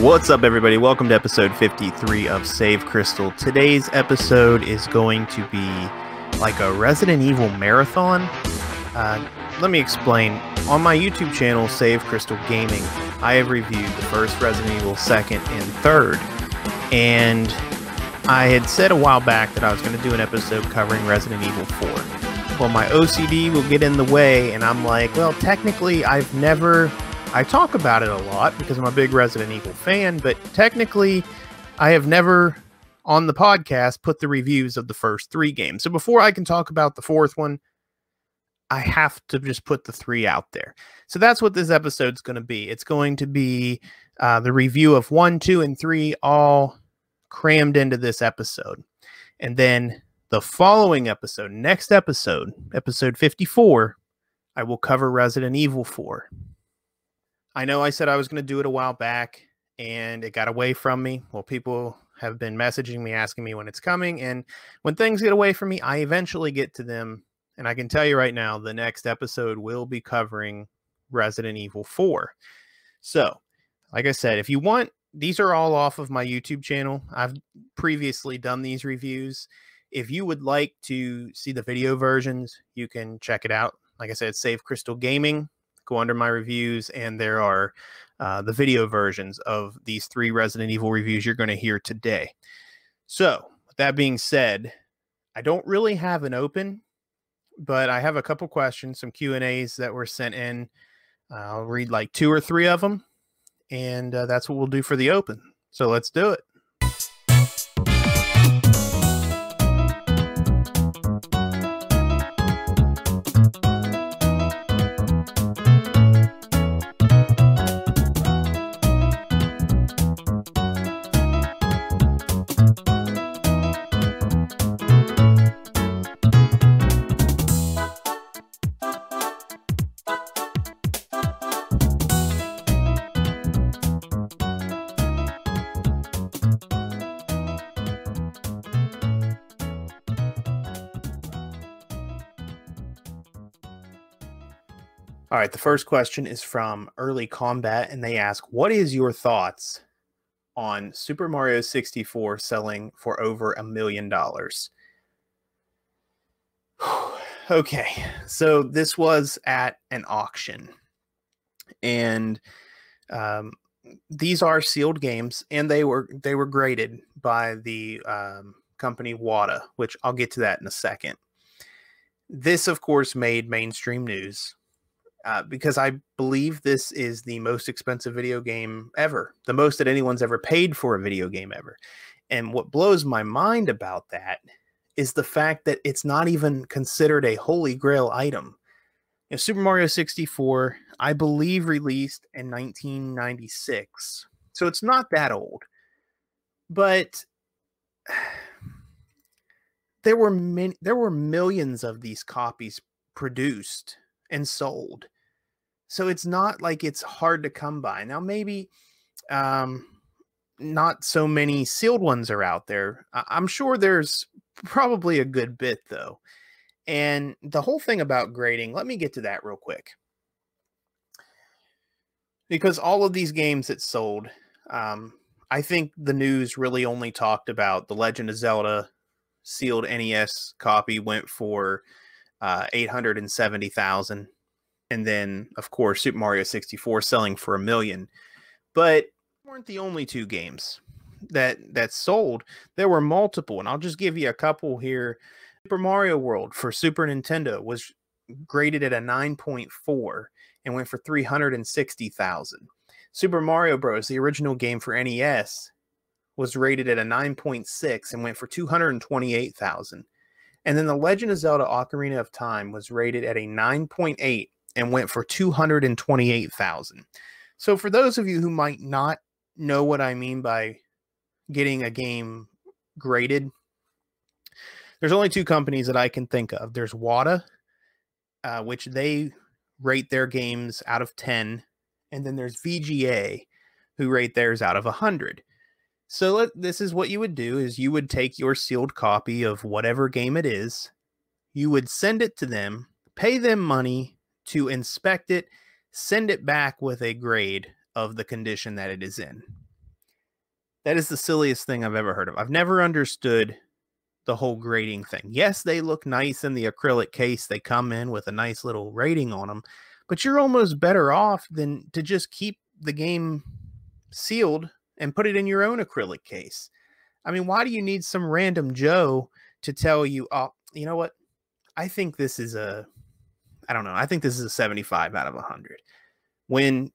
What's up, everybody? Welcome to episode 53 of Save Crystal. Today's episode is going to be like a Resident Evil marathon. Uh, let me explain. On my YouTube channel, Save Crystal Gaming, I have reviewed the first Resident Evil, second, and third. And I had said a while back that I was going to do an episode covering Resident Evil 4. Well, my OCD will get in the way, and I'm like, well, technically, I've never. I talk about it a lot because I'm a big Resident Evil fan, but technically, I have never on the podcast put the reviews of the first three games. So before I can talk about the fourth one, I have to just put the three out there. So that's what this episode's going to be. It's going to be uh, the review of one, two, and three, all crammed into this episode. And then the following episode, next episode, episode 54, I will cover Resident Evil 4. I know I said I was going to do it a while back and it got away from me. Well, people have been messaging me asking me when it's coming. And when things get away from me, I eventually get to them. And I can tell you right now, the next episode will be covering Resident Evil 4. So, like I said, if you want, these are all off of my YouTube channel. I've previously done these reviews. If you would like to see the video versions, you can check it out. Like I said, Save Crystal Gaming. Go under my reviews, and there are uh, the video versions of these three Resident Evil reviews you're going to hear today. So, that being said, I don't really have an open, but I have a couple questions, some Q and A's that were sent in. I'll read like two or three of them, and uh, that's what we'll do for the open. So let's do it. All right, the first question is from Early Combat, and they ask, "What is your thoughts on Super Mario 64 selling for over a million dollars?" Okay, so this was at an auction, and um, these are sealed games, and they were they were graded by the um, company Wata, which I'll get to that in a second. This, of course, made mainstream news uh, because I believe this is the most expensive video game ever, the most that anyone's ever paid for a video game ever. And what blows my mind about that is the fact that it's not even considered a holy grail item. You know, Super Mario 64, I believe, released in 1996. So it's not that old. But there were many, there were millions of these copies produced and sold. So it's not like it's hard to come by. Now maybe um not so many sealed ones are out there. I'm sure there's probably a good bit though. And the whole thing about grading, let me get to that real quick. Because all of these games that sold, um, I think the news really only talked about the Legend of Zelda sealed NES copy went for uh, 870,000 and then of course Super Mario 64 selling for a million. But weren't the only two games that that sold. There were multiple, and I'll just give you a couple here. Super Mario World for Super Nintendo was graded at a 9.4 and went for 360,000. Super Mario Bros, the original game for NES, was rated at a 9.6 and went for 228,000. And then The Legend of Zelda Ocarina of Time was rated at a 9.8 and went for 228,000. So for those of you who might not know what I mean by getting a game graded, there's only two companies that I can think of. There's Wata, uh, which they rate their games out of 10, and then there's VGA, who rate theirs out of 100. So let, this is what you would do is you would take your sealed copy of whatever game it is, you would send it to them, pay them money to inspect it, send it back with a grade of the condition that it is in. That is the silliest thing I've ever heard of. I've never understood the whole grading thing. Yes, they look nice in the acrylic case. They come in with a nice little rating on them, but you're almost better off than to just keep the game sealed and put it in your own acrylic case. I mean, why do you need some random Joe to tell you, oh, you know what? I think this is a, I don't know, I think this is a 75 out of 100. When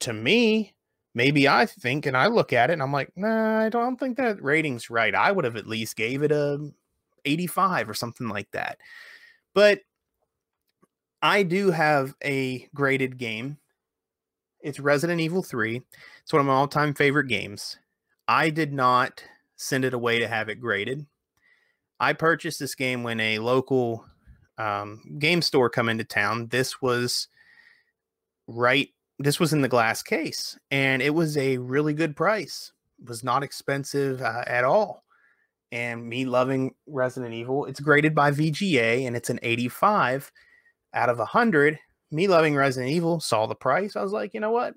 to me, maybe I think and I look at it and I'm like, nah, I don't think that rating's right. I would have at least gave it a 85 or something like that. But I do have a graded game. It's Resident Evil 3. It's one of my all-time favorite games. I did not send it away to have it graded. I purchased this game when a local um, game store come into town. This was right this was in the glass case and it was a really good price. It was not expensive uh, at all. And me loving Resident Evil, it's graded by VGA and it's an 85 out of 100. Me loving Resident Evil saw the price. I was like, you know what?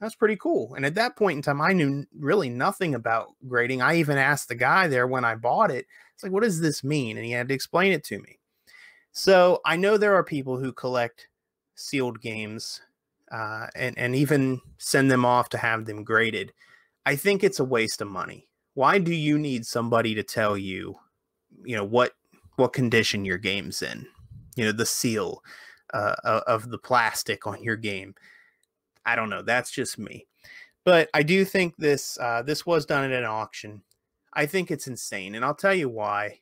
That's pretty cool. And at that point in time, I knew really nothing about grading. I even asked the guy there when I bought it, it's like, what does this mean? And he had to explain it to me. So I know there are people who collect sealed games uh, and and even send them off to have them graded. I think it's a waste of money. Why do you need somebody to tell you, you know, what what condition your game's in? You know, the seal uh, of the plastic on your game. I don't know. That's just me, but I do think this uh, this was done at an auction. I think it's insane, and I'll tell you why.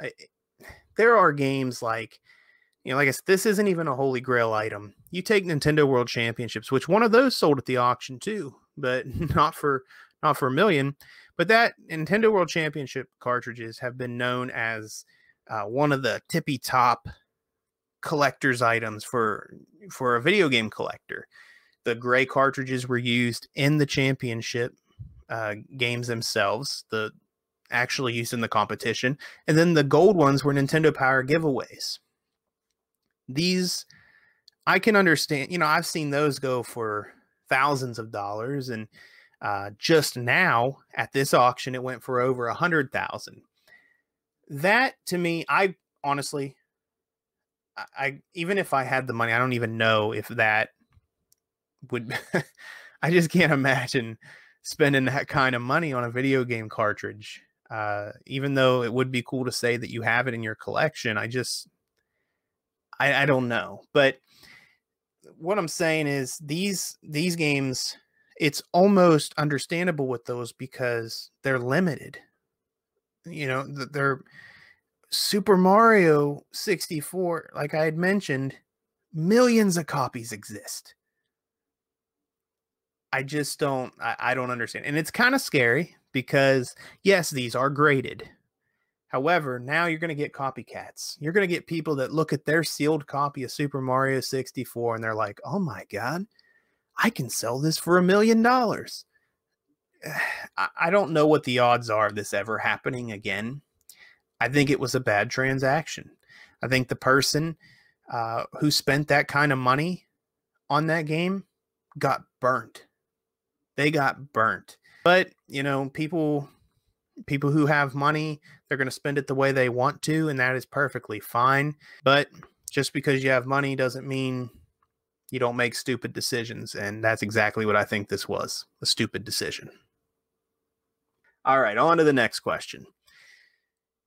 I, there are games like you know, like I said, this isn't even a holy grail item. You take Nintendo World Championships, which one of those sold at the auction too, but not for not for a million. But that Nintendo World Championship cartridges have been known as uh, one of the tippy top collector's items for for a video game collector. The gray cartridges were used in the championship uh, games themselves. The actually used in the competition, and then the gold ones were Nintendo Power giveaways these I can understand, you know, I've seen those go for thousands of dollars and uh, just now at this auction it went for over a hundred thousand. That to me, I honestly, I, even if I had the money, I don't even know if that would. I just can't imagine spending that kind of money on a video game cartridge. Uh, even though it would be cool to say that you have it in your collection, I just I, I don't know, but what I'm saying is these these games, it's almost understandable with those because they're limited. You know, they're Super Mario 64, like I had mentioned, millions of copies exist. I just don't I, I don't understand. And it's kind of scary because yes, these are graded. However, now you're going to get copycats. You're going to get people that look at their sealed copy of Super Mario 64 and they're like, oh my God, I can sell this for a million dollars. I don't know what the odds are of this ever happening again. I think it was a bad transaction. I think the person uh, who spent that kind of money on that game got burnt. They got burnt. But, you know, people people who have money, they're going to spend it the way they want to, and that is perfectly fine. But just because you have money doesn't mean you don't make stupid decisions. And that's exactly what I think this was a stupid decision. All right, on to the next question.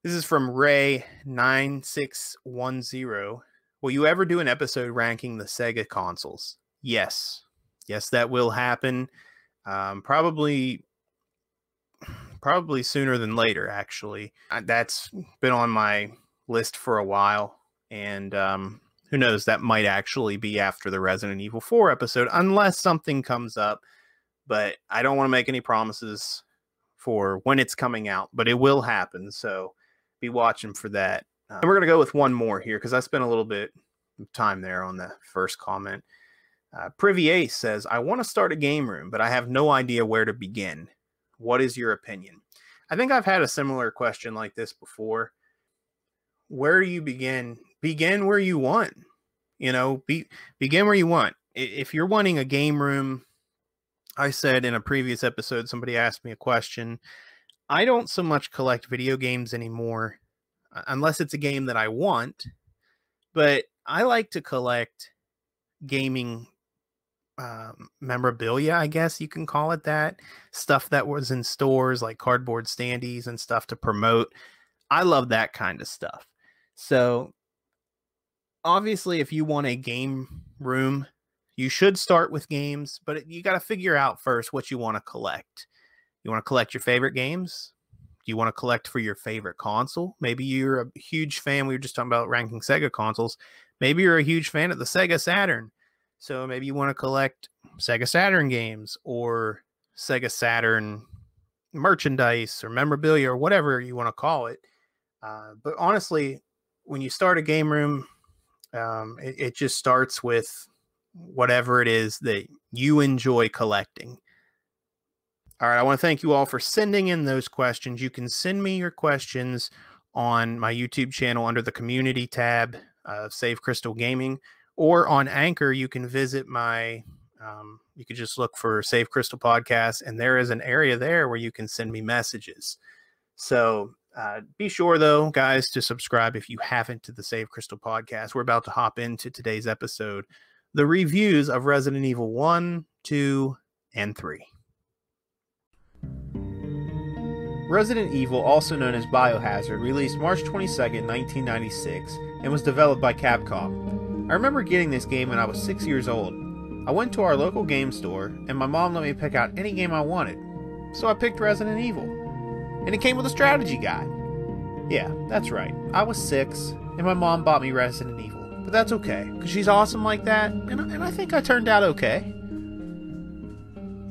This is from Ray9610. Will you ever do an episode ranking the Sega consoles? Yes. Yes, that will happen. Um, probably probably sooner than later, actually. That's been on my list for a while. And um, who knows, that might actually be after the Resident Evil 4 episode, unless something comes up. But I don't want to make any promises for when it's coming out, but it will happen. So be watching for that. Uh, and we're to go with one more here because I spent a little bit of time there on the first comment. Uh, Privy Ace says, I want to start a game room, but I have no idea where to begin. What is your opinion? I think I've had a similar question like this before. where do you begin? Begin where you want. You know, be begin where you want. If you're wanting a game room, I said in a previous episode, somebody asked me a question. I don't so much collect video games anymore, unless it's a game that I want. But I like to collect gaming um, memorabilia, I guess you can call it that. Stuff that was in stores like cardboard standees and stuff to promote. I love that kind of stuff. So, obviously, if you want a game room, you should start with games, but you got to figure out first what you want to collect. You want to collect your favorite games? Do you want to collect for your favorite console? Maybe you're a huge fan. We were just talking about ranking Sega consoles. Maybe you're a huge fan of the Sega Saturn. So maybe you want to collect Sega Saturn games or Sega Saturn merchandise or memorabilia or whatever you want to call it. Uh, but honestly, when you start a game room, um, it, it just starts with whatever it is that you enjoy collecting. All right, I want to thank you all for sending in those questions. You can send me your questions on my YouTube channel under the community tab of Save Crystal Gaming, or on Anchor, you can visit my. Um, you could just look for Save Crystal Podcast, and there is an area there where you can send me messages. So uh, be sure, though, guys, to subscribe if you haven't to the Save Crystal Podcast. We're about to hop into today's episode the reviews of Resident Evil 1, 2, and 3. Resident Evil, also known as Biohazard, released March 22, 1996, and was developed by Capcom. I remember getting this game when I was 6 years old. I went to our local game store, and my mom let me pick out any game I wanted. So I picked Resident Evil. And it came with a strategy guide. Yeah, that's right. I was 6, and my mom bought me Resident Evil. But that's okay, because she's awesome like that, and, and I think I turned out okay.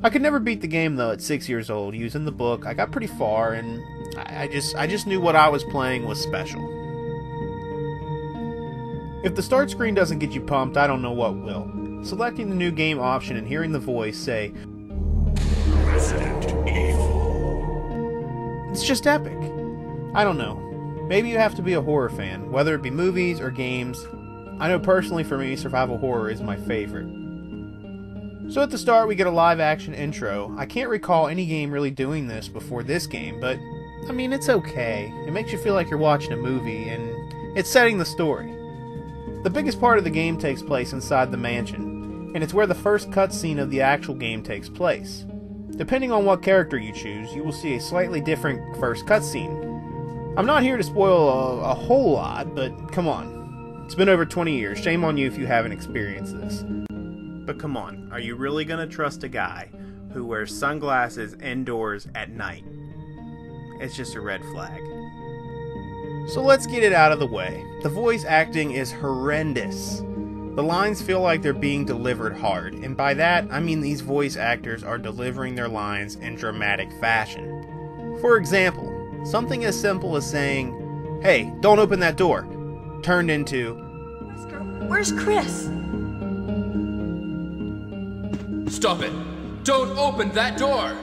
I could never beat the game though at six years old. Using the book, I got pretty far, and I, just I just knew what I was playing was special. If the start screen doesn't get you pumped, I don't know what will. Selecting the new game option and hearing the voice say, Resident Evil. It's just epic. I don't know. Maybe you have to be a horror fan, whether it be movies or games. I know personally for me, survival horror is my favorite. So at the start, we get a live action intro. I can't recall any game really doing this before this game, but I mean, it's okay. It makes you feel like you're watching a movie, and it's setting the story. The biggest part of the game takes place inside the mansion, and it's where the first cutscene of the actual game takes place. Depending on what character you choose, you will see a slightly different first cutscene. I'm not here to spoil a, a whole lot, but come on. It's been over 20 years. Shame on you if you haven't experienced this. But come on, are you really gonna trust a guy who wears sunglasses indoors at night? It's just a red flag. So let's get it out of the way. The voice acting is horrendous. The lines feel like they're being delivered hard, and by that, I mean these voice actors are delivering their lines in dramatic fashion. For example, something as simple as saying, Hey, don't open that door, turned into, where's Chris? Stop it! Don't open that door!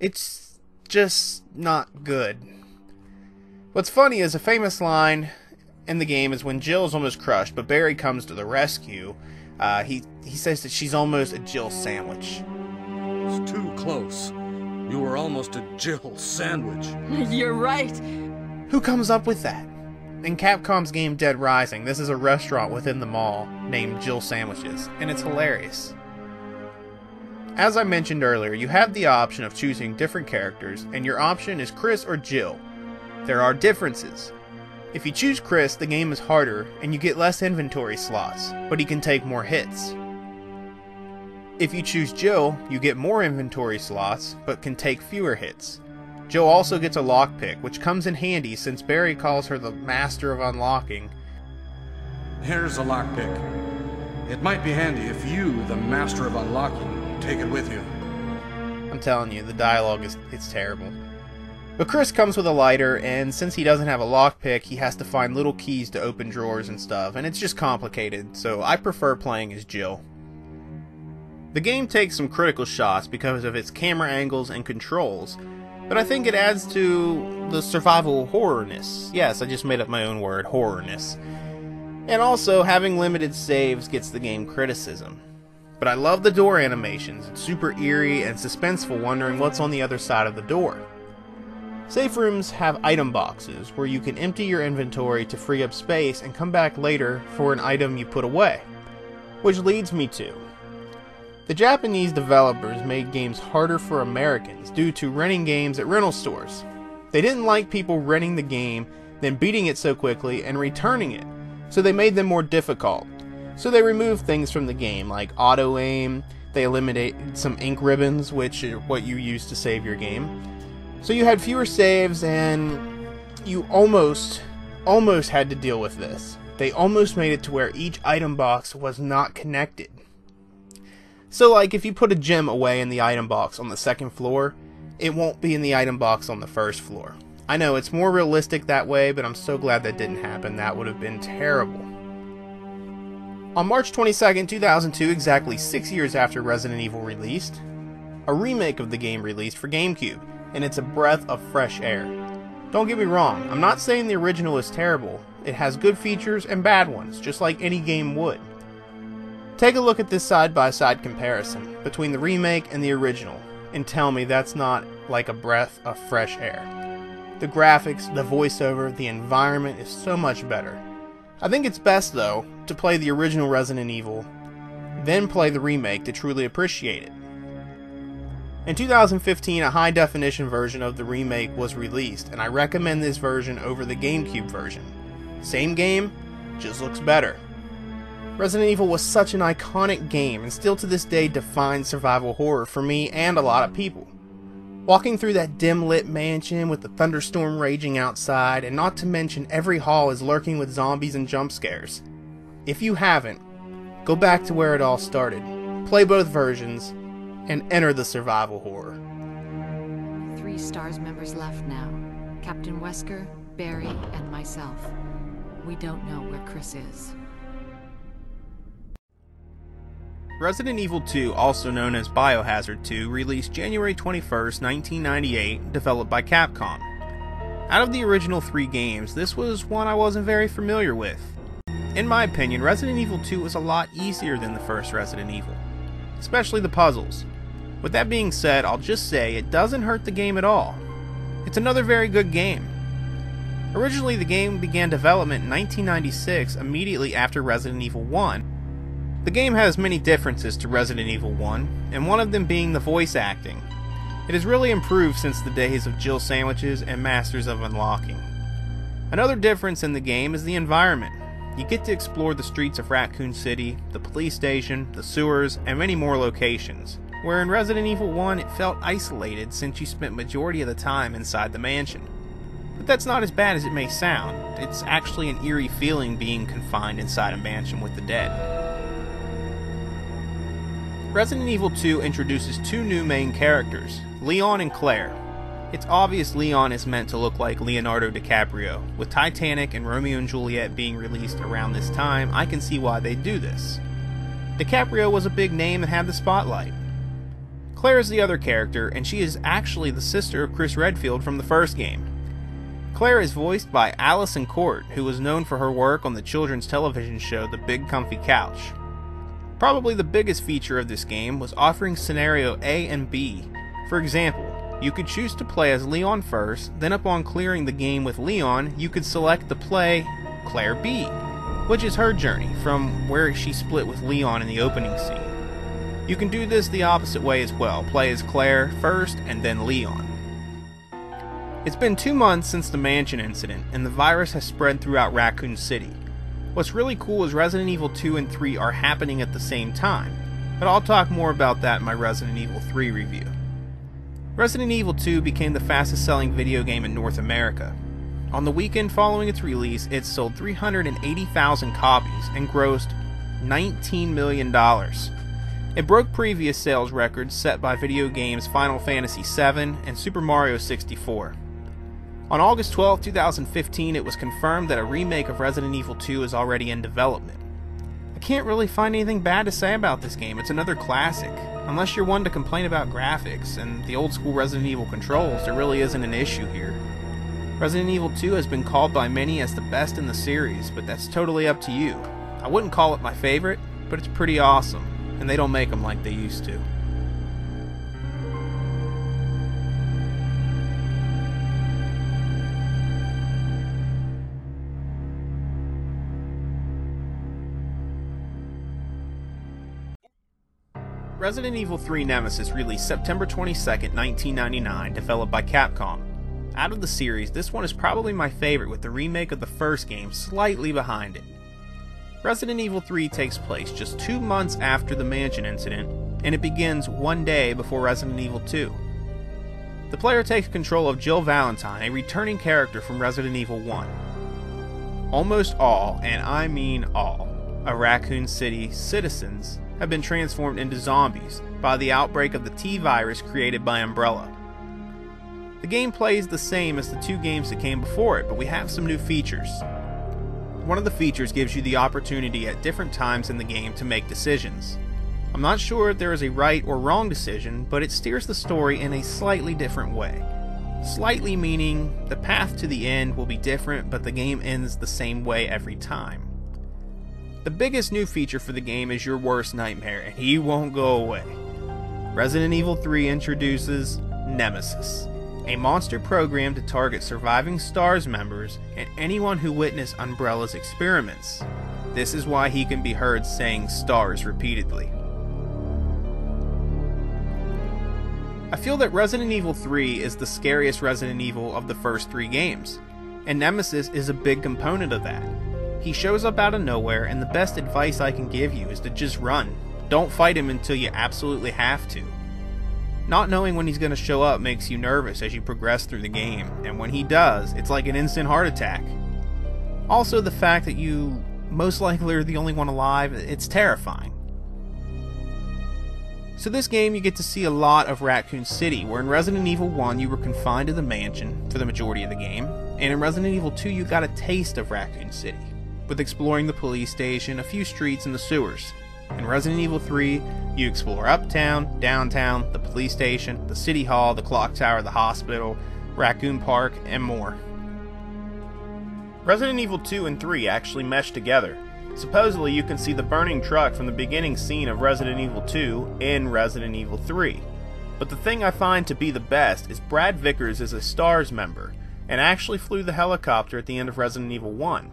It's just not good. What's funny is a famous line in the game is when Jill is almost crushed, but Barry comes to the rescue. Uh, he he says that she's almost a Jill sandwich. It's too close. You were almost a Jill sandwich. You're right. Who comes up with that? In Capcom's game Dead Rising, this is a restaurant within the mall named Jill Sandwiches, and it's hilarious. As I mentioned earlier, you have the option of choosing different characters, and your option is Chris or Jill. There are differences. If you choose Chris, the game is harder and you get less inventory slots, but he can take more hits. If you choose Jill, you get more inventory slots, but can take fewer hits. Jill also gets a lockpick, which comes in handy since Barry calls her the master of unlocking. Here's a lockpick. It might be handy if you, the master of unlocking, take it with you. I'm telling you, the dialogue is it's terrible. But Chris comes with a lighter, and since he doesn't have a lockpick, he has to find little keys to open drawers and stuff, and it's just complicated, so I prefer playing as Jill. The game takes some critical shots because of its camera angles and controls, but I think it adds to the survival horrorness. Yes, I just made up my own word, horrorness. And also, having limited saves gets the game criticism. But I love the door animations, it's super eerie and suspenseful wondering what's on the other side of the door. Safe rooms have item boxes where you can empty your inventory to free up space and come back later for an item you put away. Which leads me to the Japanese developers made games harder for Americans due to renting games at rental stores. They didn't like people renting the game, then beating it so quickly and returning it, so they made them more difficult. So they remove things from the game like auto aim, they eliminated some ink ribbons, which are what you use to save your game. So you had fewer saves and you almost almost had to deal with this. They almost made it to where each item box was not connected. So, like, if you put a gem away in the item box on the second floor, it won't be in the item box on the first floor. I know it's more realistic that way, but I'm so glad that didn't happen. That would have been terrible. On March 22, 2002, exactly six years after Resident Evil released, a remake of the game released for GameCube, and it's a breath of fresh air. Don't get me wrong, I'm not saying the original is terrible. It has good features and bad ones, just like any game would. Take a look at this side by side comparison between the remake and the original, and tell me that's not like a breath of fresh air. The graphics, the voiceover, the environment is so much better. I think it's best, though, to play the original Resident Evil, then play the remake to truly appreciate it. In 2015, a high definition version of the remake was released, and I recommend this version over the GameCube version. Same game, just looks better. Resident Evil was such an iconic game and still to this day defines survival horror for me and a lot of people. Walking through that dim lit mansion with the thunderstorm raging outside, and not to mention every hall is lurking with zombies and jump scares. If you haven't, go back to where it all started, play both versions, and enter the survival horror. Three STARS members left now Captain Wesker, Barry, and myself. We don't know where Chris is. Resident Evil 2, also known as Biohazard 2, released January 21, 1998, developed by Capcom. Out of the original three games, this was one I wasn't very familiar with. In my opinion, Resident Evil 2 was a lot easier than the first Resident Evil, especially the puzzles. With that being said, I'll just say it doesn't hurt the game at all. It's another very good game. Originally, the game began development in 1996, immediately after Resident Evil 1, the game has many differences to Resident Evil 1, and one of them being the voice acting. It has really improved since the days of Jill Sandwiches and Masters of Unlocking. Another difference in the game is the environment. You get to explore the streets of Raccoon City, the police station, the sewers, and many more locations. Where in Resident Evil 1 it felt isolated since you spent majority of the time inside the mansion. But that's not as bad as it may sound. It's actually an eerie feeling being confined inside a mansion with the dead. Resident Evil 2 introduces two new main characters, Leon and Claire. It's obvious Leon is meant to look like Leonardo DiCaprio. With Titanic and Romeo and Juliet being released around this time, I can see why they do this. DiCaprio was a big name and had the spotlight. Claire is the other character, and she is actually the sister of Chris Redfield from the first game. Claire is voiced by Alyson Court, who was known for her work on the children's television show The Big Comfy Couch. Probably the biggest feature of this game was offering scenario A and B. For example, you could choose to play as Leon first, then upon clearing the game with Leon, you could select to play Claire B, which is her journey from where she split with Leon in the opening scene. You can do this the opposite way as well, play as Claire first and then Leon. It's been two months since the mansion incident, and the virus has spread throughout Raccoon City. What's really cool is Resident Evil 2 and 3 are happening at the same time, but I'll talk more about that in my Resident Evil 3 review. Resident Evil 2 became the fastest selling video game in North America. On the weekend following its release, it sold 380,000 copies and grossed $19 million. It broke previous sales records set by video games Final Fantasy VII and Super Mario 64. On August 12, 2015, it was confirmed that a remake of Resident Evil 2 is already in development. Can't really find anything bad to say about this game. It's another classic. Unless you're one to complain about graphics and the old school Resident Evil controls, there really isn't an issue here. Resident Evil 2 has been called by many as the best in the series, but that's totally up to you. I wouldn't call it my favorite, but it's pretty awesome, and they don't make them like they used to. Resident Evil 3 Nemesis released September 22, 1999, developed by Capcom. Out of the series, this one is probably my favorite with the remake of the first game slightly behind it. Resident Evil 3 takes place just two months after the mansion incident, and it begins one day before Resident Evil 2. The player takes control of Jill Valentine, a returning character from Resident Evil 1. Almost all, and I mean all, of Raccoon City citizens have been transformed into zombies by the outbreak of the T virus created by Umbrella. The game plays the same as the two games that came before it, but we have some new features. One of the features gives you the opportunity at different times in the game to make decisions. I'm not sure if there is a right or wrong decision, but it steers the story in a slightly different way. Slightly meaning the path to the end will be different, but the game ends the same way every time. The biggest new feature for the game is your worst nightmare, and he won't go away. Resident Evil 3 introduces Nemesis a monster program to target surviving STARS members and anyone who witnessed Umbrella's experiments. This is why he can be heard saying STARS repeatedly. I feel that Resident Evil 3 is the scariest Resident Evil of the first three games, and Nemesis is a big component of that. He shows up out of nowhere, and the best advice I can give you is to just run. Don't fight him until you absolutely have to. Not knowing when he's going to show up makes you nervous as you progress through the game, and when he does, it's like an instant heart attack. Also, the fact that you most likely are the only one alive, it's terrifying. So this game you get to see a lot of Raccoon City, where in Resident Evil 1 you were confined to the mansion for the majority of the game, and in Resident Evil 2 you got a taste of Raccoon City, with exploring the police station, a few streets, and the sewers. In Resident Evil 3, you explore uptown, downtown, the police station, the city hall, the clock tower, the hospital, Raccoon Park, and more. Resident Evil 2 and 3 actually mesh together. Supposedly, you can see the burning truck from the beginning scene of Resident Evil 2 in Resident Evil 3. But the thing I find to be the best is Brad Vickers is a STARS member and actually flew the helicopter at the end of Resident Evil 1.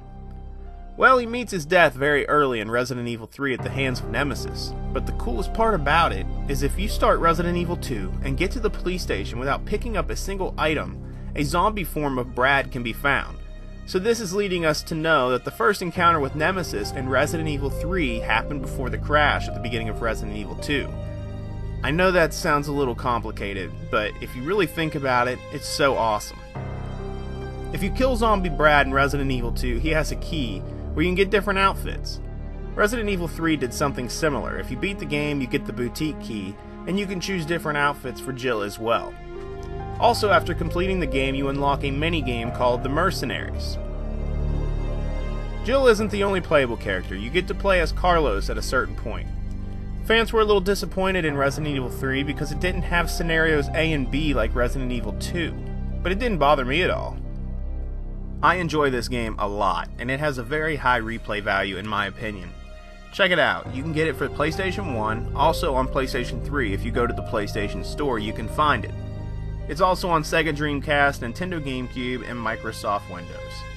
Well, he meets his death very early in Resident Evil 3 at the hands of Nemesis, but the coolest part about it is if you start Resident Evil 2 and get to the police station without picking up a single item, a zombie form of Brad can be found. So this is leading us to know that the first encounter with Nemesis in Resident Evil 3 happened before the crash at the beginning of Resident Evil 2. I know that sounds a little complicated, but if you really think about it, it's so awesome. If you kill Zombie Brad in Resident Evil 2, he has a key where you can get different outfits. Resident Evil 3 did something similar. If you beat the game, you get the boutique key, and you can choose different outfits for Jill as well. Also, after completing the game, you unlock a mini-game called The Mercenaries. Jill isn't the only playable character, you get to play as Carlos at a certain point. Fans were a little disappointed in Resident Evil 3 because it didn't have scenarios A and B like Resident Evil 2, but it didn't bother me at all. I enjoy this game a lot, and it has a very high replay value in my opinion. Check it out, you can get it for PlayStation 1, also on PlayStation 3 if you go to the PlayStation Store you can find it. It's also on Sega Dreamcast, Nintendo GameCube, and Microsoft Windows.